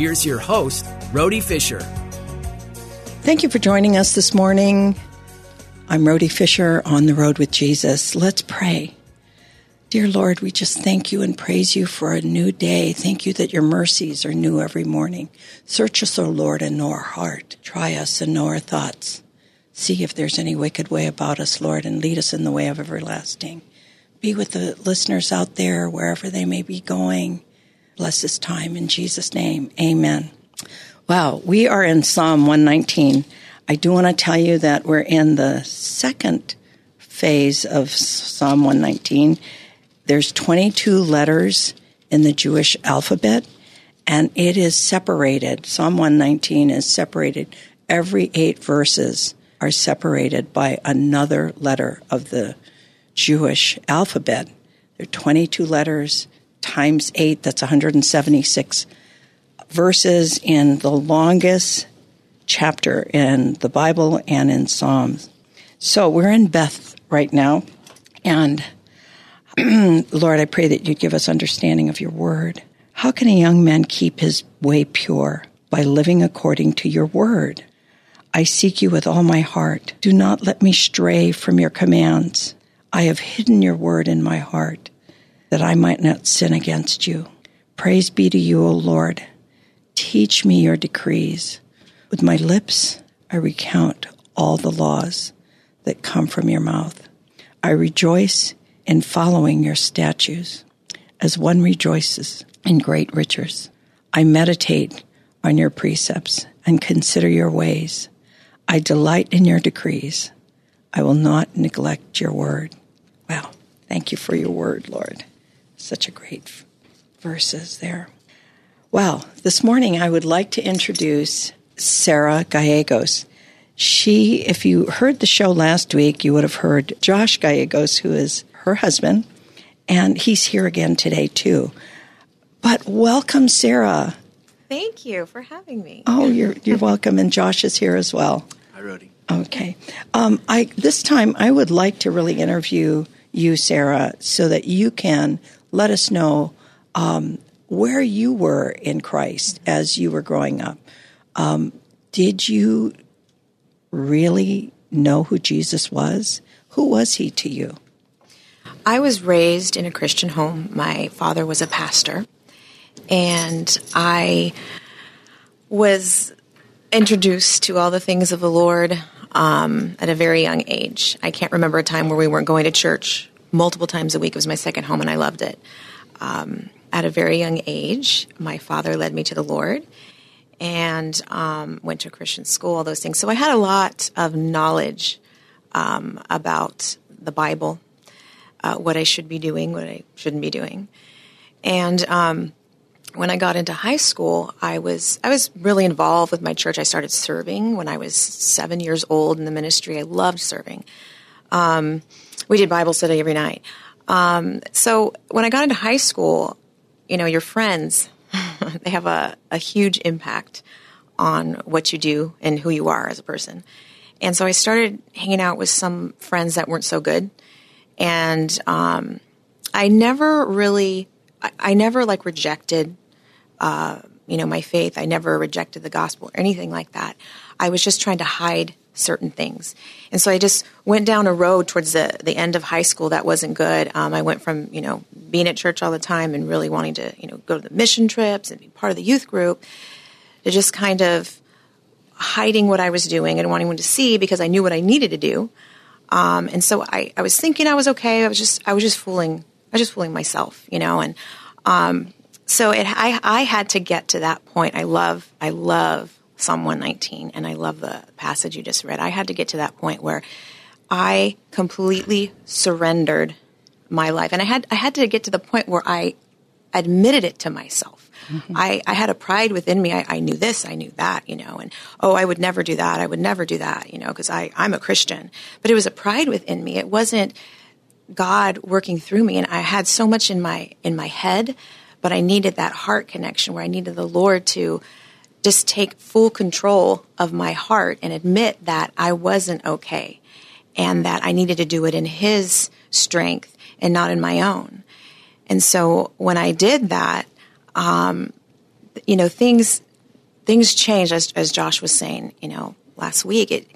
here's your host, Rhody Fisher. Thank you for joining us this morning. I'm Rhody Fisher on the road with Jesus. Let's pray. Dear Lord, we just thank you and praise you for a new day. Thank you that your mercies are new every morning. Search us, O Lord, and know our heart. Try us and know our thoughts. See if there's any wicked way about us, Lord, and lead us in the way of everlasting. Be with the listeners out there, wherever they may be going. Bless this time in Jesus' name. Amen. Wow, we are in Psalm 119. I do want to tell you that we're in the second phase of Psalm 119. There's 22 letters in the Jewish alphabet, and it is separated. Psalm 119 is separated. Every eight verses are separated by another letter of the Jewish alphabet. There are 22 letters times eight, that's 176 verses in the longest chapter in the Bible and in Psalms. So we're in Beth right now, and Lord, I pray that you give us understanding of your word. How can a young man keep his way pure? By living according to your word. I seek you with all my heart. Do not let me stray from your commands. I have hidden your word in my heart that I might not sin against you. Praise be to you, O Lord. Teach me your decrees. With my lips, I recount all the laws that come from your mouth. I rejoice in following your statutes as one rejoices in great riches. I meditate on your precepts and consider your ways. I delight in your decrees. I will not neglect your word. Wow. Thank you for your word, Lord. Such a great verses there. Well, this morning I would like to introduce Sarah Gallegos. She, if you heard the show last week, you would have heard Josh Gallegos, who is her husband, and he's here again today too. But welcome, Sarah. Thank you for having me. Oh, you're you're welcome, and Josh is here as well. Hi, Rhody. Okay. Um, I this time I would like to really interview you, Sarah, so that you can let us know um, where you were in Christ as you were growing up. Um, did you really know who Jesus was? Who was he to you? I was raised in a Christian home. My father was a pastor, and I was introduced to all the things of the Lord um, at a very young age. I can't remember a time where we weren't going to church multiple times a week. It was my second home, and I loved it. Um, at a very young age, my father led me to the Lord and um, went to Christian school, all those things. So I had a lot of knowledge um, about the Bible, uh, what I should be doing, what I shouldn't be doing. And um, when I got into high school, I was I was really involved with my church. I started serving when I was seven years old in the ministry. I loved serving. Um, we did Bible study every night. Um, so when I got into high school, you know, your friends they have a, a huge impact on what you do and who you are as a person. And so I started hanging out with some friends that weren't so good, and um, I never really, I, I never like rejected uh, you know, my faith. I never rejected the gospel or anything like that. I was just trying to hide certain things. And so I just went down a road towards the, the end of high school that wasn't good. Um, I went from, you know, being at church all the time and really wanting to, you know, go to the mission trips and be part of the youth group to just kind of hiding what I was doing and wanting to see because I knew what I needed to do. Um, and so I, I was thinking I was okay. I was just, I was just fooling, I was just fooling myself, you know, and, um, so it, I, I had to get to that point. I love, I love Psalm 119, and I love the passage you just read. I had to get to that point where I completely surrendered my life, and I had I had to get to the point where I admitted it to myself. Mm-hmm. I, I had a pride within me. I, I knew this, I knew that, you know, and oh, I would never do that. I would never do that, you know, because I I'm a Christian. But it was a pride within me. It wasn't God working through me, and I had so much in my in my head but I needed that heart connection where I needed the Lord to just take full control of my heart and admit that I wasn't okay and that I needed to do it in His strength and not in my own. And so when I did that, um, you know, things things changed as as Josh was saying, you know, last week. It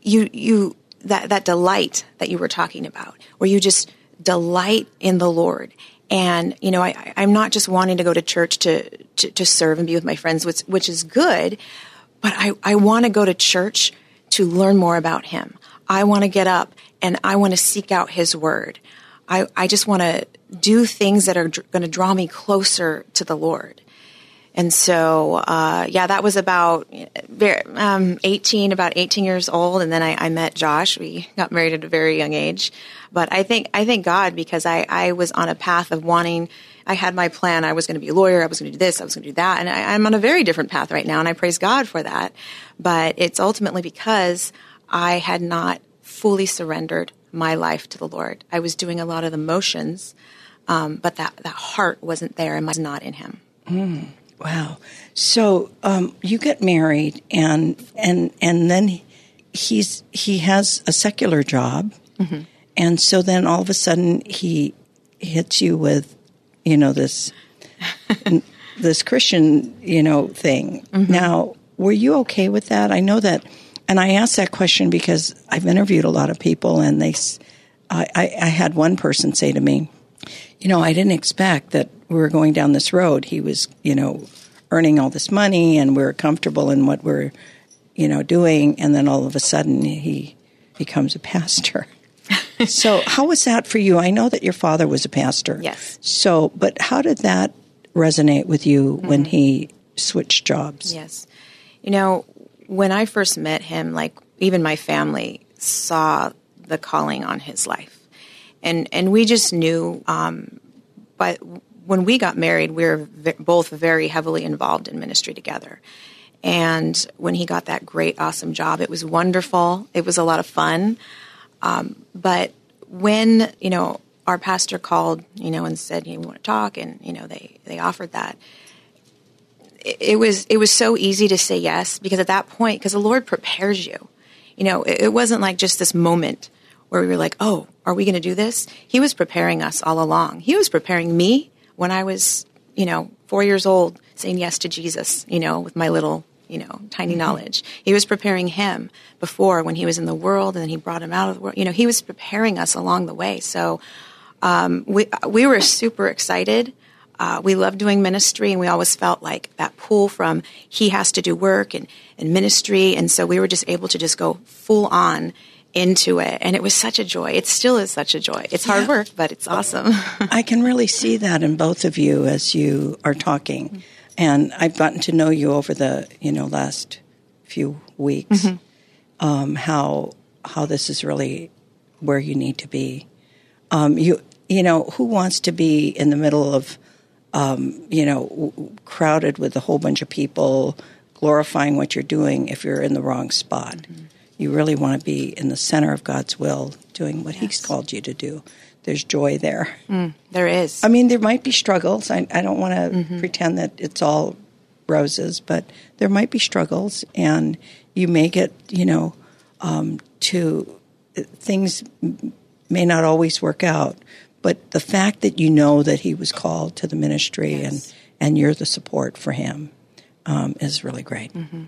you you that that delight that you were talking about, where you just delight in the Lord and, you know, I, I'm not just wanting to go to church to, to, to serve and be with my friends, which, which is good, but I, I want to go to church to learn more about Him. I want to get up and I want to seek out His Word. I, I just want to do things that are dr- going to draw me closer to the Lord. And so, uh, yeah, that was about um, 18, about 18 years old. And then I, I, met Josh. We got married at a very young age. But I think, I thank God because I, I was on a path of wanting, I had my plan. I was going to be a lawyer. I was going to do this. I was going to do that. And I, I'm on a very different path right now. And I praise God for that. But it's ultimately because I had not fully surrendered my life to the Lord. I was doing a lot of the motions, um, but that, that heart wasn't there and was not in Him. Mm. Wow. So um, you get married, and and and then he's he has a secular job, mm-hmm. and so then all of a sudden he hits you with, you know, this this Christian, you know, thing. Mm-hmm. Now, were you okay with that? I know that, and I asked that question because I've interviewed a lot of people, and they, I, I had one person say to me, you know, I didn't expect that we were going down this road. He was, you know, earning all this money and we are comfortable in what we're, you know, doing. And then all of a sudden he becomes a pastor. so how was that for you? I know that your father was a pastor. Yes. So, but how did that resonate with you mm-hmm. when he switched jobs? Yes. You know, when I first met him, like even my family saw the calling on his life and and we just knew. Um, but when we got married, we were v- both very heavily involved in ministry together. And when he got that great, awesome job, it was wonderful. It was a lot of fun. Um, but when you know our pastor called, you know, and said, "You want to talk," and you know they they offered that. It, was it was so easy to say yes because at that point, because the Lord prepares you. You know, it, it wasn't like just this moment where we were like, oh, are we going to do this? He was preparing us all along. He was preparing me when I was, you know, four years old, saying yes to Jesus, you know, with my little, you know, tiny mm-hmm. knowledge. He was preparing him before when he was in the world and then he brought him out of the world. You know, he was preparing us along the way. So um, we, we were super excited. Uh, we loved doing ministry and we always felt like that pull from he has to do work and, and ministry. And so we were just able to just go full on into it. And it was such a joy. It still is such a joy. It's hard yeah. work but it's awesome. I can really see that in both of you as you are talking. And i've gotten to know you over the you know last few weeks mm-hmm. um, how how this is really where you need to be. Um, you you know who wants to be in the middle of um, you know w- crowded with a whole bunch of people glorifying what you're doing if you're in the wrong spot? Mm-hmm you really want to be in the center of God's will, doing what yes. He's called you to do. There's joy there. Mm, there is. I mean, there might be struggles. I, I don't want to mm-hmm. pretend that it's all roses, but there might be struggles, and you may get, you know, um, to things may not always work out. But the fact that you know that he was called to the ministry yes. and, and you're the support for him um, is really great. Mm-hmm.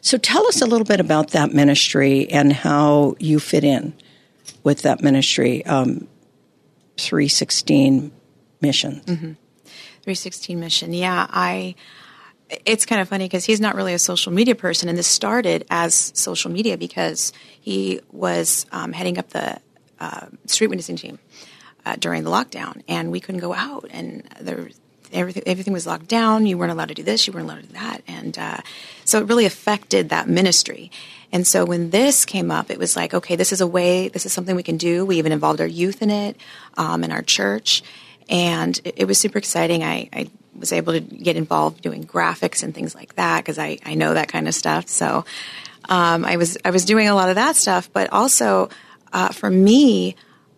So tell us a little bit about that ministry and how you fit in with that ministry. Um, 316 missions. Mm-hmm. 316 mission. Yeah, I. It's kind of funny because he's not really a social media person, and this started as social media because he was um, heading up the uh, street witnessing team uh, during the lockdown, and we couldn't go out, and there everything everything was locked down. You weren't allowed to do this, you weren't allowed to do that, and uh, so it really affected that ministry. And so when this came up, it was like, okay, this is a way, this is something we can do. We even involved our youth in it, um, in our church, and it, it was super exciting. I, I, was able to get involved doing graphics and things like that because I, I know that kind of stuff. So um, I was I was doing a lot of that stuff, but also uh, for me.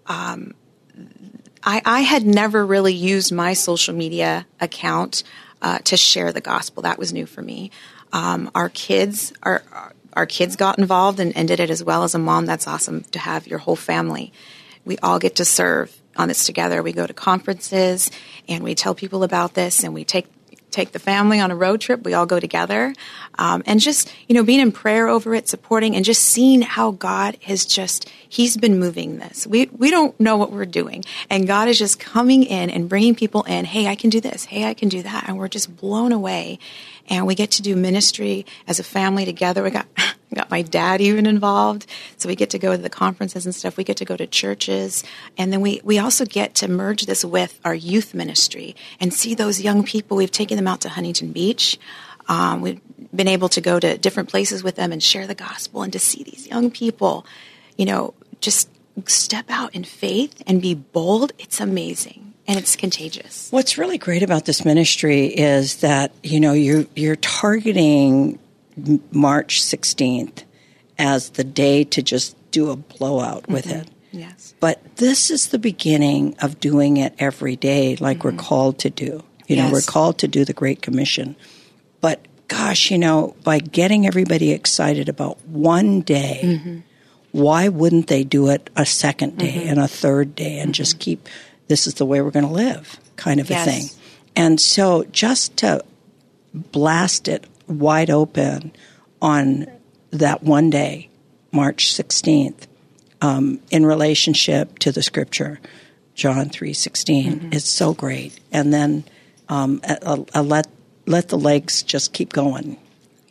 Um, I, I, had never really used my social media account uh, to share the gospel. That was new for me. Um, our kids, our, our kids got involved and, and did it as well as a mom. That's awesome to have your whole family. We all get to serve on this together. We go to conferences and we tell people about this and we take take the family on a road trip. We all go together, um, and just you know being in prayer over it, supporting, and just seeing how God has just He's been moving this. We we don't know what we're doing, and God is just coming in and bringing people in. Hey, I can do this. Hey, I can do that, and we're just blown away. And we get to do ministry as a family together. We got got my dad even involved. So we get to go to the conferences and stuff. We get to go to churches. And then we, we also get to merge this with our youth ministry and see those young people. We've taken them out to Huntington Beach. Um, we've been able to go to different places with them and share the gospel and to see these young people, you know, just step out in faith and be bold. It's amazing and it's contagious. What's really great about this ministry is that you know you're you're targeting March 16th as the day to just do a blowout with mm-hmm. it. Yes. But this is the beginning of doing it every day like mm-hmm. we're called to do. You yes. know, we're called to do the Great Commission. But gosh, you know, by getting everybody excited about one day, mm-hmm. why wouldn't they do it a second day mm-hmm. and a third day and just mm-hmm. keep this is the way we're going to live kind of yes. a thing? And so just to blast it wide open on that one day, March 16th, um, in relationship to the scripture, John 3.16. Mm-hmm. It's so great. And then um, a, a let, let the legs just keep going.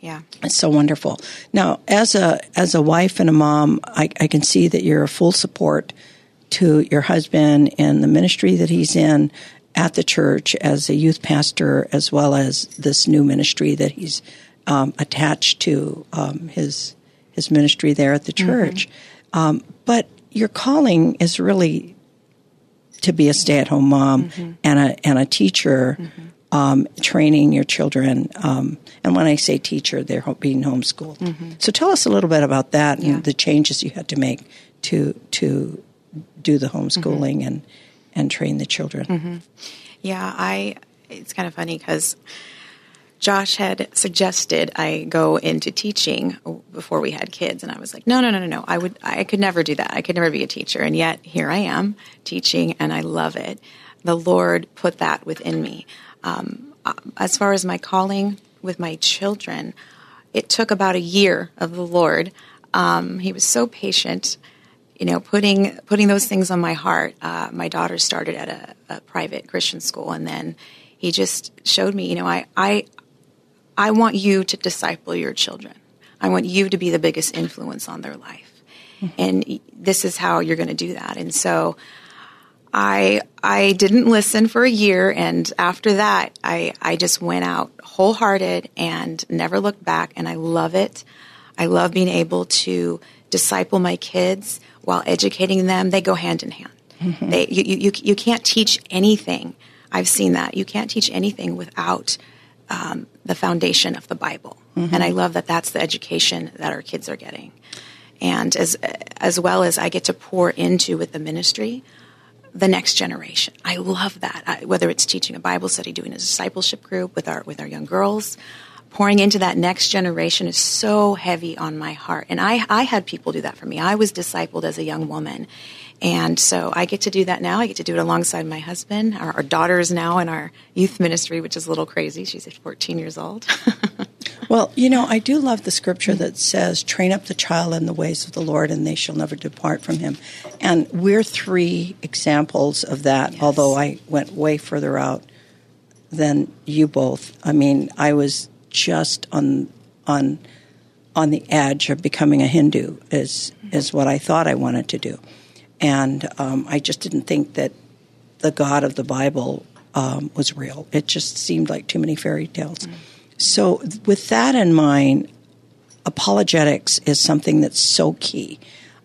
Yeah. It's so wonderful. Now, as a as a wife and a mom, I, I can see that you're a full support to your husband in the ministry that he's in, at the church as a youth pastor, as well as this new ministry that he's um, attached to um, his his ministry there at the mm-hmm. church. Mm-hmm. Um, but your calling is really to be a stay at home mom mm-hmm. and a and a teacher. Mm-hmm. Um, training your children, um, and when I say teacher, they're being homeschooled. Mm-hmm. So tell us a little bit about that and yeah. the changes you had to make to to do the homeschooling mm-hmm. and and train the children. Mm-hmm. Yeah, I. It's kind of funny because Josh had suggested I go into teaching before we had kids, and I was like, no, no, no, no, no. I would, I could never do that. I could never be a teacher, and yet here I am teaching, and I love it. The Lord put that within me. Um, as far as my calling with my children, it took about a year of the Lord. Um, he was so patient you know, putting putting those things on my heart. Uh, my daughter started at a, a, private Christian school, and then he just showed me, you know, I I I want you to disciple your children. I want you to be the biggest influence on their life, mm-hmm. and this is how you're going to do that. And so. I I didn't listen for a year, and after that, I I just went out wholehearted and never looked back. And I love it. I love being able to disciple my kids while educating them, they go hand in hand. Mm-hmm. They, you, you, you can't teach anything. I've seen that. You can't teach anything without um, the foundation of the Bible. Mm-hmm. And I love that that's the education that our kids are getting. And as, as well as I get to pour into with the ministry, the next generation. I love that. I, whether it's teaching a Bible study, doing a discipleship group with our, with our young girls, pouring into that next generation is so heavy on my heart. And I, I had people do that for me. I was discipled as a young woman. And so I get to do that now. I get to do it alongside my husband. Our, our daughter is now in our youth ministry, which is a little crazy. She's 14 years old. Well, you know, I do love the scripture that says, train up the child in the ways of the Lord and they shall never depart from him. And we're three examples of that, yes. although I went way further out than you both. I mean, I was just on on on the edge of becoming a Hindu is is what I thought I wanted to do, and um, I just didn't think that the God of the Bible um, was real. It just seemed like too many fairy tales. Mm. So, with that in mind, apologetics is something that's so key.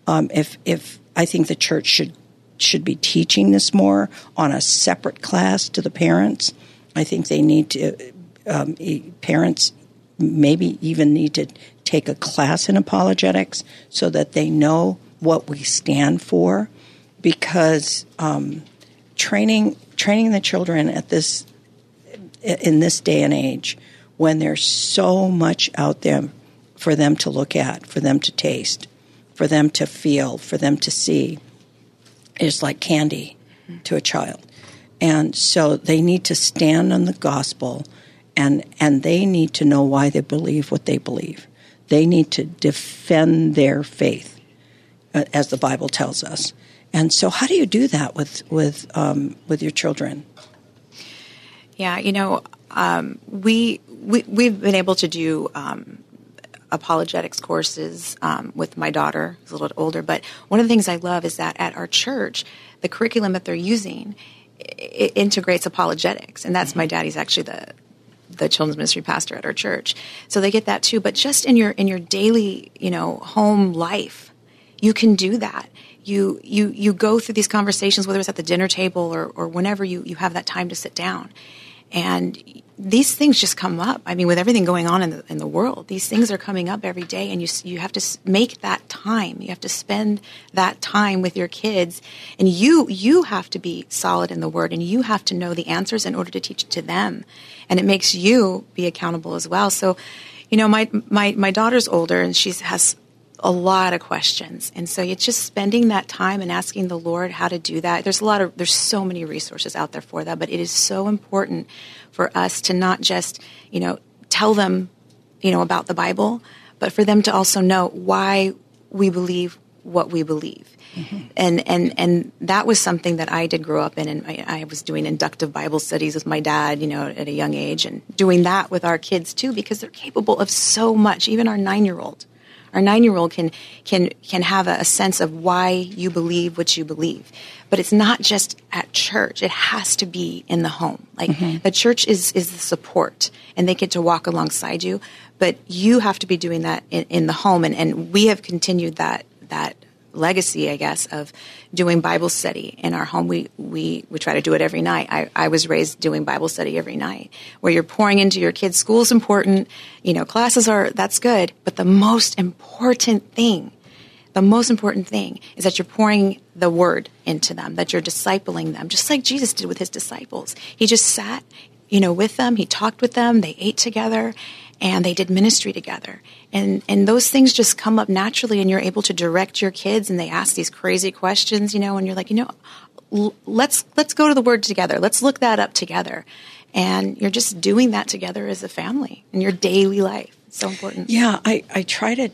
Um, if if I think the church should should be teaching this more on a separate class to the parents. I think they need to um, parents maybe even need to take a class in apologetics so that they know what we stand for because um, training training the children at this in this day and age when there's so much out there for them to look at, for them to taste, for them to feel, for them to see is like candy to a child. And so they need to stand on the gospel and and they need to know why they believe what they believe. They need to defend their faith, uh, as the Bible tells us. And so, how do you do that with with um, with your children? Yeah, you know, um, we we we've been able to do um, apologetics courses um, with my daughter, who's a little bit older. But one of the things I love is that at our church, the curriculum that they're using it integrates apologetics, and that's mm-hmm. my daddy's actually the the children's ministry pastor at our church. So they get that too. But just in your in your daily, you know, home life, you can do that. You you you go through these conversations, whether it's at the dinner table or, or whenever you, you have that time to sit down. And these things just come up. I mean, with everything going on in the, in the world, these things are coming up every day, and you you have to make that time. You have to spend that time with your kids, and you you have to be solid in the Word, and you have to know the answers in order to teach it to them, and it makes you be accountable as well. So, you know, my my my daughter's older, and she has a lot of questions. And so it's just spending that time and asking the Lord how to do that. There's a lot of, there's so many resources out there for that, but it is so important for us to not just, you know, tell them, you know, about the Bible, but for them to also know why we believe what we believe. Mm-hmm. And, and, and that was something that I did grow up in. And I, I, was doing inductive Bible studies with my dad, you know, at a young age and doing that with our kids too, because they're capable of so much, even our nine year old. Our nine year old can, can, can have a, a, sense of why you believe what you believe. But it's not just at church. It has to be in the home. Like mm-hmm. the church is, is the support and they get to walk alongside you. But you have to be doing that in, in the home. And, and we have continued that, that legacy, I guess, of doing Bible study in our home. We, we, we try to do it every night. I, I was raised doing Bible study every night where you're pouring into your kids. School's important. You know, classes are, that's good. But the most important thing, the most important thing is that you're pouring the word into them, that you're discipling them, just like Jesus did with his disciples. He just sat, you know, with them. He talked with them. They ate together and they did ministry together. And and those things just come up naturally and you're able to direct your kids and they ask these crazy questions, you know, and you're like, you know, l- let's let's go to the word together. Let's look that up together. And you're just doing that together as a family in your daily life. It's so important. Yeah, I, I try to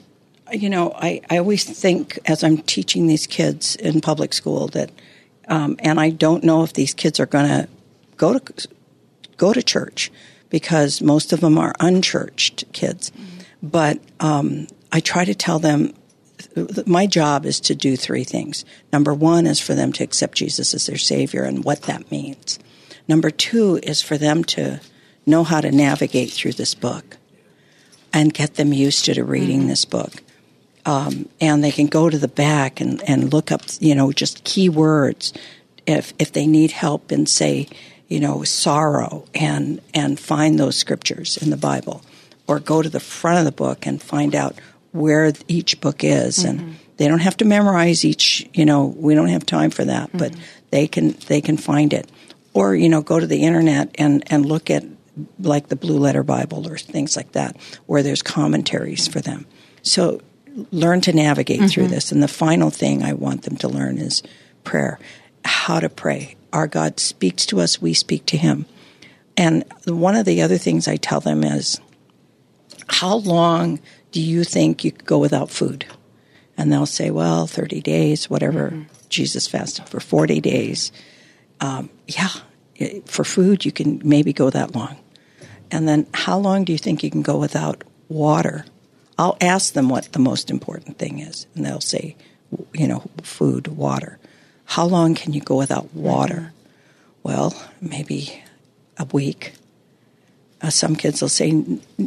you know, I, I always think as I'm teaching these kids in public school that um, and I don't know if these kids are going to go to go to church because most of them are unchurched kids. Mm-hmm. But um, I try to tell them my job is to do three things. Number one is for them to accept Jesus as their Savior and what that means. Number two is for them to know how to navigate through this book and get them used to, to reading mm-hmm. this book. Um, and they can go to the back and, and look up, you know, just key words if if they need help in say you know, sorrow and, and find those scriptures in the Bible or go to the front of the book and find out where each book is. Mm-hmm. And they don't have to memorize each, you know, we don't have time for that, mm-hmm. but they can, they can find it. Or, you know, go to the internet and, and look at like the Blue Letter Bible or things like that, where there's commentaries for them. So learn to navigate mm-hmm. through this. And the final thing I want them to learn is prayer, how to pray, our God speaks to us, we speak to Him. And one of the other things I tell them is how long do you think you could go without food? And they'll say, well, 30 days, whatever. Mm-hmm. Jesus fasted for 40 days. Um, yeah, for food, you can maybe go that long. And then how long do you think you can go without water? I'll ask them what the most important thing is, and they'll say, you know, food, water. How long can you go without water? Well, maybe a week. Uh, some kids will say,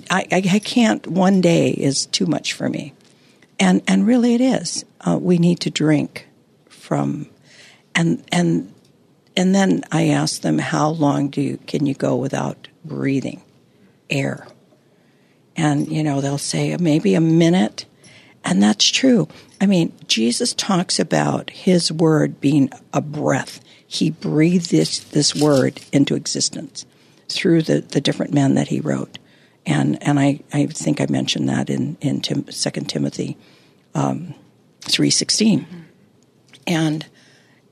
I, I, I, can't, one day is too much for me. And, and really it is. Uh, we need to drink from, and, and, and then I ask them, how long do you, can you go without breathing air? And, you know, they'll say maybe a minute. And that's true. I mean, Jesus talks about his word being a breath. He breathed this, this word into existence through the, the different men that he wrote. And, and I, I think I mentioned that in, in Tim, 2 Timothy um, 3.16. Mm-hmm. And,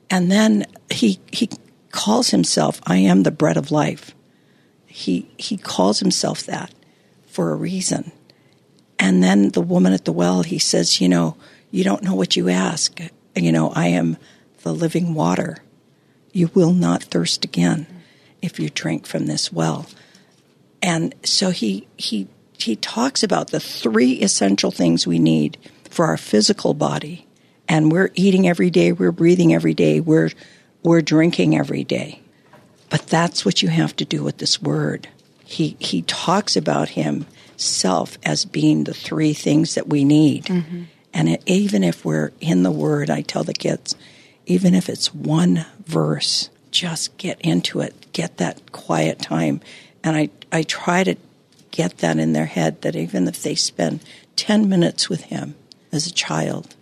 and then he, he calls himself, I am the bread of life. He, he calls himself that for a reason. And then the woman at the well, he says, You know, you don't know what you ask. You know, I am the living water. You will not thirst again if you drink from this well. And so he, he, he talks about the three essential things we need for our physical body. And we're eating every day, we're breathing every day, we're, we're drinking every day. But that's what you have to do with this word he he talks about himself as being the three things that we need. Mm-hmm. And it, even if we're in the Word, I tell the kids, even if it's one verse, just get into it, get that quiet time. And I, I try to get that in their head that even if they spend 10 minutes with Him as a child,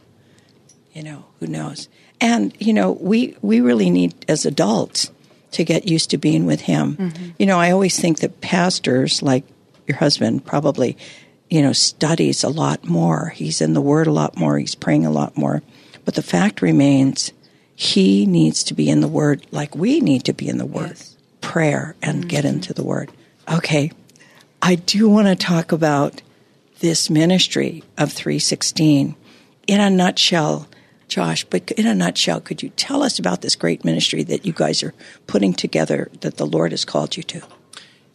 you know, who knows? And, you know, we, we really need, as adults, to get used to being with him. Mm-hmm. You know, I always think that pastors, like your husband, probably, you know, studies a lot more. He's in the Word a lot more. He's praying a lot more. But the fact remains, he needs to be in the Word like we need to be in the Word. Yes. Prayer and mm-hmm. get into the Word. Okay, I do want to talk about this ministry of 316 in a nutshell Josh, but in a nutshell, could you tell us about this great ministry that you guys are putting together that the Lord has called you to?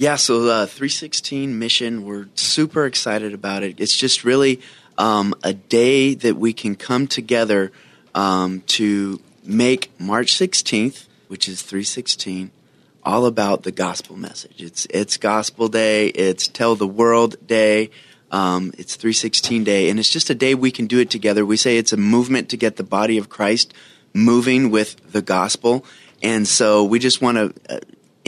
Yeah, so the uh, 316 mission, we're super excited about it. It's just really um, a day that we can come together um, to make March 16th, which is 316, all about the gospel message. It's it's Gospel Day. It's Tell the World Day. Um, it's 316 day, and it's just a day we can do it together. We say it's a movement to get the body of Christ moving with the gospel, and so we just want to, uh,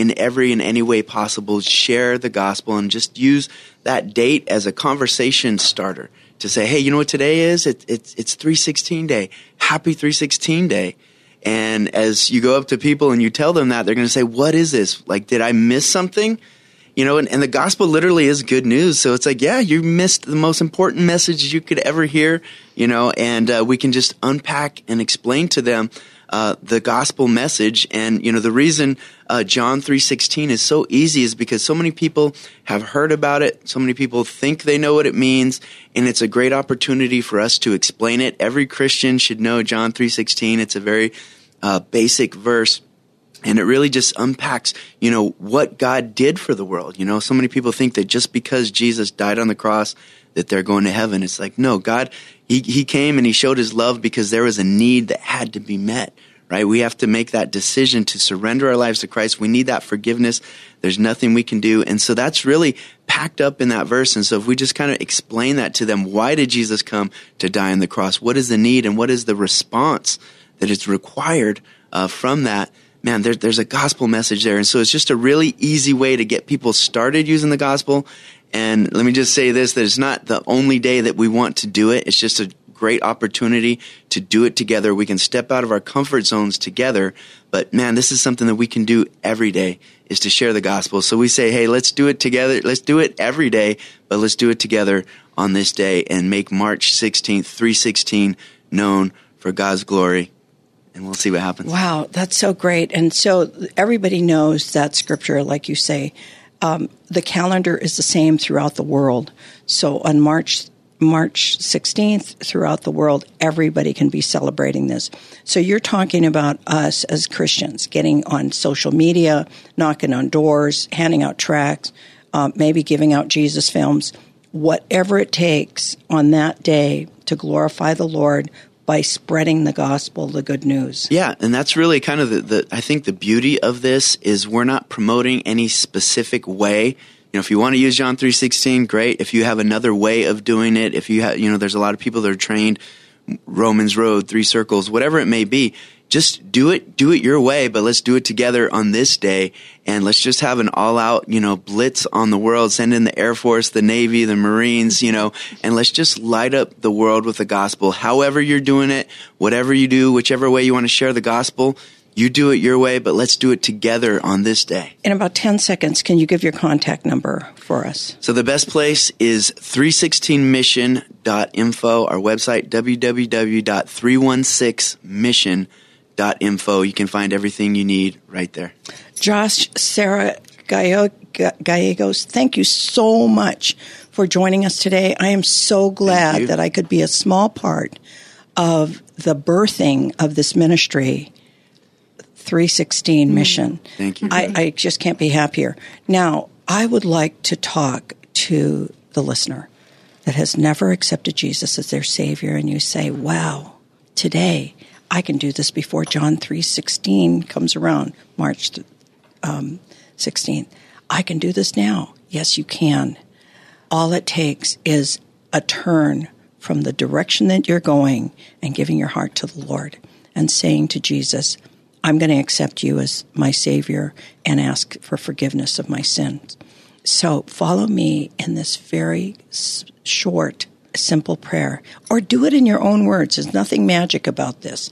in every and any way possible, share the gospel and just use that date as a conversation starter to say, hey, you know what today is? It, it, it's 316 day. Happy 316 day. And as you go up to people and you tell them that, they're going to say, what is this? Like, did I miss something? you know, and, and the gospel literally is good news. So it's like, yeah, you missed the most important message you could ever hear, you know, and uh, we can just unpack and explain to them uh, the gospel message. And you know, the reason uh, John three sixteen is so easy is because so many people have heard about it. So many people think they know what it means, and it's a great opportunity for us to explain it. Every Christian should know John three sixteen. It's a very uh, basic verse and it really just unpacks you know what god did for the world you know so many people think that just because jesus died on the cross that they're going to heaven it's like no god he, came and he showed his love because there was a need that had to be met right? We have to make that decision to surrender our lives to christ. We need that forgiveness. There's nothing we can do. And so that's really packed up in that verse. And so if we just kind of explain that to them why did jesus come to die on the cross? What is the need and what is the response that is required uh, from that? Man, there, there's a gospel message there. And so it's just a really easy way to get people started using the gospel. And let me just say this, that it's not the only day that we want to do it. It's just a great opportunity to do it together. We can step out of our comfort zones together. But man, this is something that we can do every day is to share the gospel. So we say, hey, let's do it together. Let's do it every day, but let's do it together on this day and make March 16th, 316 known for God's glory and we'll see what happens. Wow, that's so great. And so everybody knows that scripture, like you say, um, the calendar is the same throughout the world. So on March March 16th throughout the world, everybody can be celebrating this. So you're talking about us as Christians getting on social media, knocking on doors, handing out tracts, uh, maybe giving out Jesus films, whatever it takes on that day to glorify the Lord by spreading the gospel, the good news. Yeah, and that's really kind of the, the I think the beauty of this is we're not promoting any specific way. You know, if you want to use John 3:16, great. If you have another way of doing it, if you have, you know, there's a lot of people that are trained Romans Road, three circles, whatever it may be just do it, do it your way, but let's do it together on this day. And let's just have an all out, you know, blitz on the world. Send in the Air Force, the Navy, the Marines, you know, and let's just light up the world with the gospel. However you're doing it, whatever you do, whichever way you want to share the gospel, you do it your way, but let's do it together on this day. In about 10 seconds, can you give your contact number for us? So the best place is 316mission.info, our website, www.316mission.info info. You can find everything you need right there. Josh, Sarah Gallegos, thank you so much for joining us today. I am so glad that I could be a small part of the birthing of this ministry. 316 mm. mission. Thank you. I, I just can't be happier. Now, I would like to talk to the listener that has never accepted Jesus as their Savior, and you say, wow, today I can do this before John 3:16 comes around, March um, 16th. I can do this now. Yes, you can. All it takes is a turn from the direction that you're going and giving your heart to the Lord and saying to Jesus, I'm going to accept you as my Savior and ask for forgiveness of my sins. So follow me in this very short, simple prayer, or do it in your own words. There's nothing magic about this.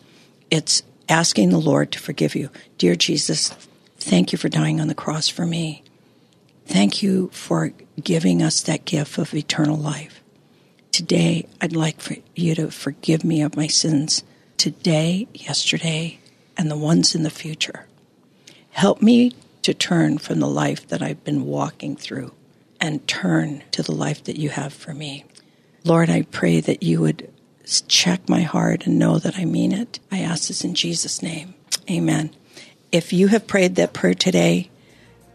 It's asking the Lord to forgive you. Dear Jesus, thank you for dying on the cross for me. Thank you for giving us that gift of eternal life. Today, I'd like for you to forgive me of my sins today, yesterday, and the ones in the future. Help me to turn from the life that I've been walking through and turn to the life that you have for me. Lord, I pray that you would check my heart and know that I mean it. I ask this in Jesus' name. Amen. If you have prayed that prayer today,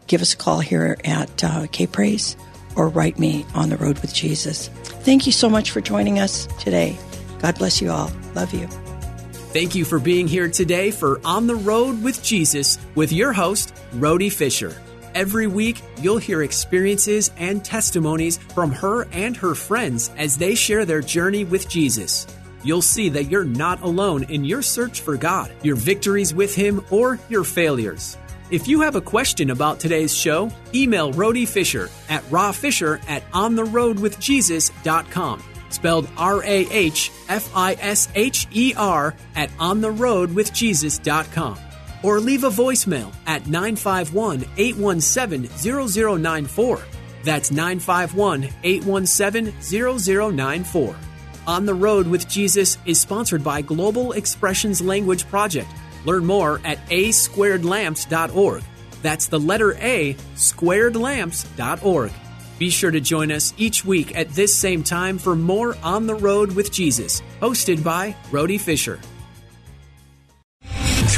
give us a call here at uh, K Praise or write me on the road with Jesus. Thank you so much for joining us today. God bless you all. Love you. Thank you for being here today for On the Rhode with Jesus with your host, Rhody Fisher. Every week, you'll hear experiences and testimonies from her and her friends as they share their journey with Jesus. You'll see that you're not alone in your search for God, your victories with Him, or your failures. If you have a question about today's show, email Rhody Fisher at rawfisher at ontherhodewithjesus.com. Spelled R A H F I S H E R at ontherhodewithjesus.com or leave a voicemail at 951 817 0094. That's 951 817 0094. On the Rhode with Jesus is sponsored by Global Expressions Language Project. Learn more at asquaredlamps.org. That's the letter A, squaredlamps.org. Be sure to join us each week at this same time for more On the Rhode with Jesus, hosted by Rhody Fisher.